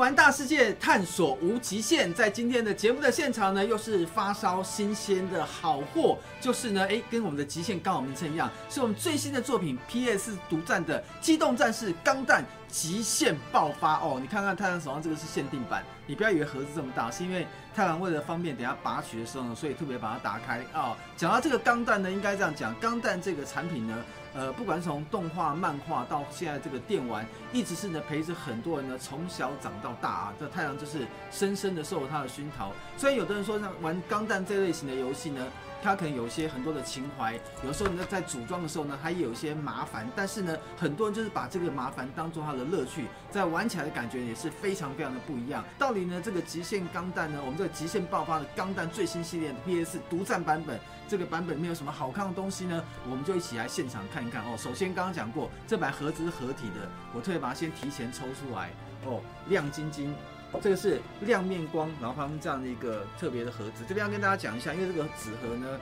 玩大世界，探索无极限。在今天的节目的现场呢，又是发烧新鲜的好货，就是呢，哎，跟我们的极限刚好名称一样，是我们最新的作品 PS 独占的《机动战士钢弹极限爆发》哦。你看看太郎手上这个是限定版，你不要以为盒子这么大，是因为太郎为了方便等下拔取的时候呢，所以特别把它打开啊。讲到这个钢弹呢，应该这样讲，钢弹这个产品呢。呃，不管是从动画、漫画到现在这个电玩，一直是呢陪着很多人呢从小长到大啊。这太阳就是深深的受了他的熏陶。虽然有的人说像玩钢弹这类型的游戏呢，它可能有些很多的情怀，有时候呢在组装的时候呢，它也有一些麻烦。但是呢，很多人就是把这个麻烦当做他的乐趣，在玩起来的感觉也是非常非常的不一样。到底呢这个极限钢弹呢，我们这个极限爆发的钢弹最新系列的 PS 独占版本，这个版本没有什么好看的东西呢？我们就一起来现场看。看一看哦，首先刚刚讲过，这把盒子是合体的，我特别把它先提前抽出来哦，亮晶晶，这个是亮面光，然后旁边这样的一个特别的盒子，这边要跟大家讲一下，因为这个纸盒呢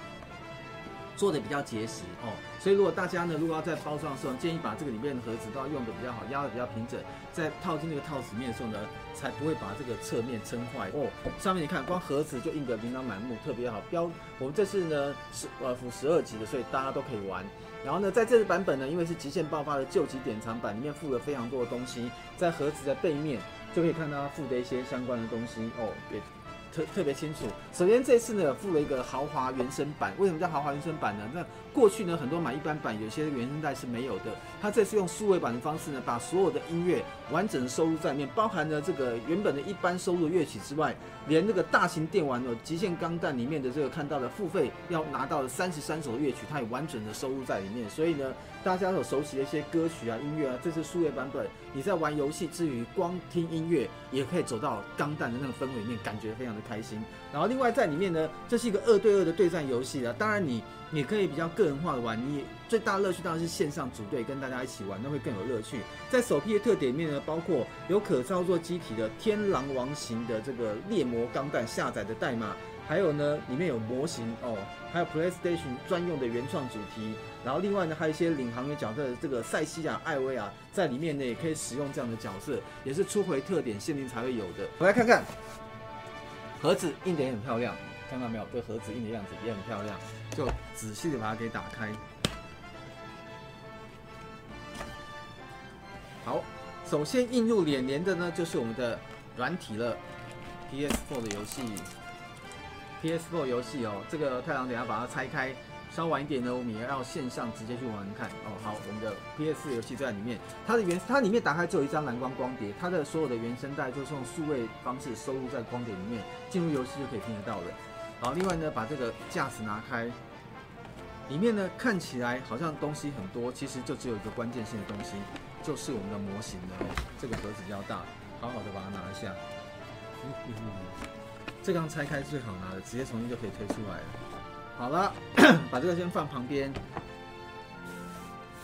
做的比较结实哦，所以如果大家呢如果要在包装的时候，建议把这个里面的盒子都要用的比较好，压的比较平整，在套进那个套子面的时候呢，才不会把这个侧面撑坏哦。上面你看，光盒子就印得琳琅满目，特别好。标我们这次呢是呃辅十二级的，所以大家都可以玩。然后呢，在这个版本呢，因为是极限爆发的救急典藏版，里面附了非常多的东西，在盒子的背面就可以看到它附的一些相关的东西哦，也特特别清楚。首先这次呢，附了一个豪华原声版，为什么叫豪华原声版呢？那过去呢，很多买一般版，有些原声带是没有的。它这次用数位版的方式呢，把所有的音乐完整的收入在里面，包含了这个原本的一般收录的乐曲之外，连那个大型电玩的《极限钢弹》里面的这个看到的付费要拿到的三十三首乐曲，它也完整的收入在里面。所以呢，大家所熟悉的一些歌曲啊、音乐啊，这次数位版本，你在玩游戏之余，光听音乐也可以走到钢弹的那个氛围里面，感觉非常的开心。然后另外在里面呢，这是一个二对二的对战游戏啊，当然你。你可以比较个人化的玩，你最大乐趣当然是线上组队跟大家一起玩，那会更有乐趣。在首批的特点里面呢，包括有可操作机体的天狼王型的这个猎魔钢弹下载的代码，还有呢里面有模型哦，还有 PlayStation 专用的原创主题，然后另外呢还有一些领航员角色这个塞西亚、艾薇啊在里面呢也可以使用这样的角色，也是初回特点限定才会有的。我来看看盒子印的也很漂亮。看到没有？这盒子印的样子也很漂亮，就仔细的把它给打开。好，首先映入眼帘的呢，就是我们的软体了，PS4 的游戏，PS4 游戏哦。这个太阳等下把它拆开，稍晚一点呢，我们也要线上直接去玩看哦。好，我们的 PS4 游戏在里面，它的原它里面打开只有一张蓝光光碟，它的所有的原声带就是用数位方式收录在光碟里面，进入游戏就可以听得到了。好，另外呢，把这个架子拿开，里面呢看起来好像东西很多，其实就只有一个关键性的东西，就是我们的模型了。这个盒子比较大，好好的把它拿一下。这个拆开最好拿的，直接重新就可以推出来了。好了，把这个先放旁边，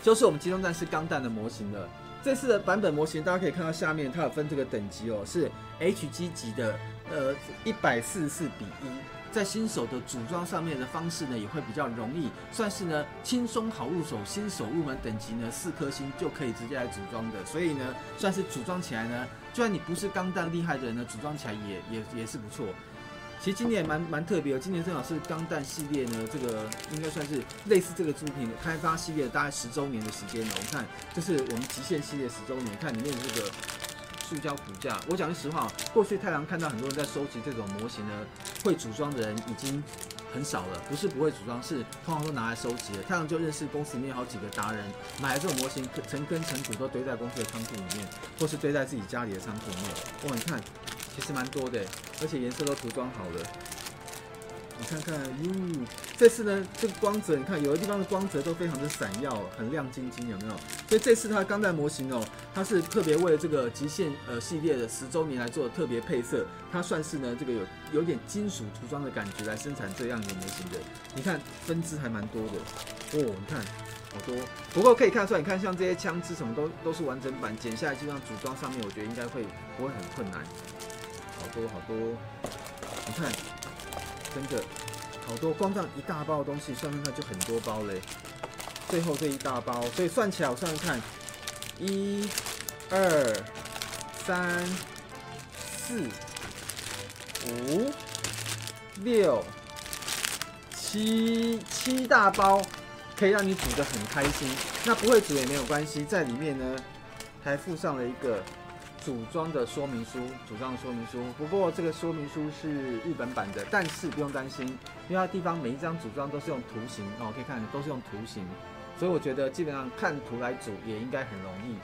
就是我们机动战士钢弹的模型了。这次的版本模型，大家可以看到下面它有分这个等级哦，是 HG 级的，呃，一百四十四比一。在新手的组装上面的方式呢，也会比较容易，算是呢轻松好入手。新手入门等级呢四颗星就可以直接来组装的，所以呢算是组装起来呢，就算你不是钢弹厉害的人呢，组装起来也也也是不错。其实今年也蛮蛮特别的，今年正好是钢弹系列呢，这个应该算是类似这个作品的开发系列大概十周年的时间了。我们看，这是我们极限系列十周年，看里面的这个。塑胶骨架，我讲句实话，过去太郎看到很多人在收集这种模型呢，会组装的人已经很少了。不是不会组装，是通常都拿来收集了。太郎就认识公司里面好几个达人，买了这种模型，成根成骨都堆在公司的仓库里面，或是堆在自己家里的仓库里面。哇，你看，其实蛮多的，而且颜色都涂装好了。你看看，哟，这次呢，这个光泽，你看有的地方的光泽都非常的闪耀，很亮晶晶，有没有？所以这次它的钢弹模型哦，它是特别为了这个极限呃系列的十周年来做的特别配色，它算是呢这个有有点金属涂装的感觉来生产这样一个模型的。你看分支还蛮多的哦，你看好多，不过可以看出来，你看像这些枪支什么都都是完整版，剪下来基本上组装上面，我觉得应该会不会很困难。好多好多，你看。真的好多，光这样一大包的东西，算算看就很多包嘞。最后这一大包，所以算起来我算算看，一、二、三、四、五、六、七七大包，可以让你煮得很开心。那不会煮也没有关系，在里面呢还附上了一个。组装的说明书，组装的说明书。不过这个说明书是日本版的，但是不用担心，因为它地方每一张组装都是用图形哦，可以看都是用图形，所以我觉得基本上看图来组也应该很容易。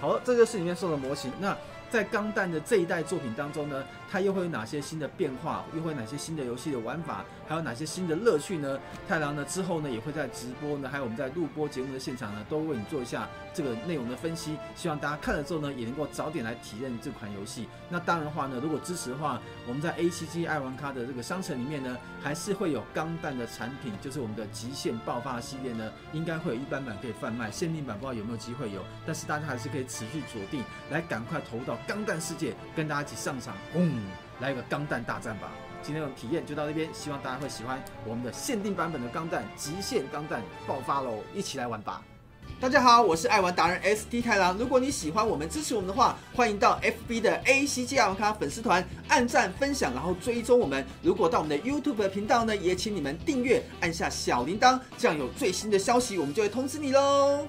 好，这就是里面送的模型。那在钢弹的这一代作品当中呢，它又会有哪些新的变化？又会有哪些新的游戏的玩法？还有哪些新的乐趣呢？太郎呢之后呢也会在直播呢，还有我们在录播节目的现场呢，都为你做一下这个内容的分析。希望大家看了之后呢，也能够早点来体验这款游戏。那当然的话呢，如果支持的话，我们在 ACG 爱玩咖的这个商城里面呢，还是会有钢弹的产品，就是我们的极限爆发系列呢，应该会有一般版可以贩卖，限定版不知道有没有机会有。但是大家还是可以持续锁定，来赶快投入到钢弹世界，跟大家一起上场，轰，来一个钢弹大战吧！今天的体验就到这边，希望大家会喜欢我们的限定版本的钢弹极限钢弹爆发喽！一起来玩吧！大家好，我是爱玩达人 SD 太郎。如果你喜欢我们、支持我们的话，欢迎到 FB 的 A C G L 卡粉丝团按赞、分享，然后追踪我们。如果到我们的 YouTube 频道呢，也请你们订阅，按下小铃铛，这样有最新的消息，我们就会通知你喽。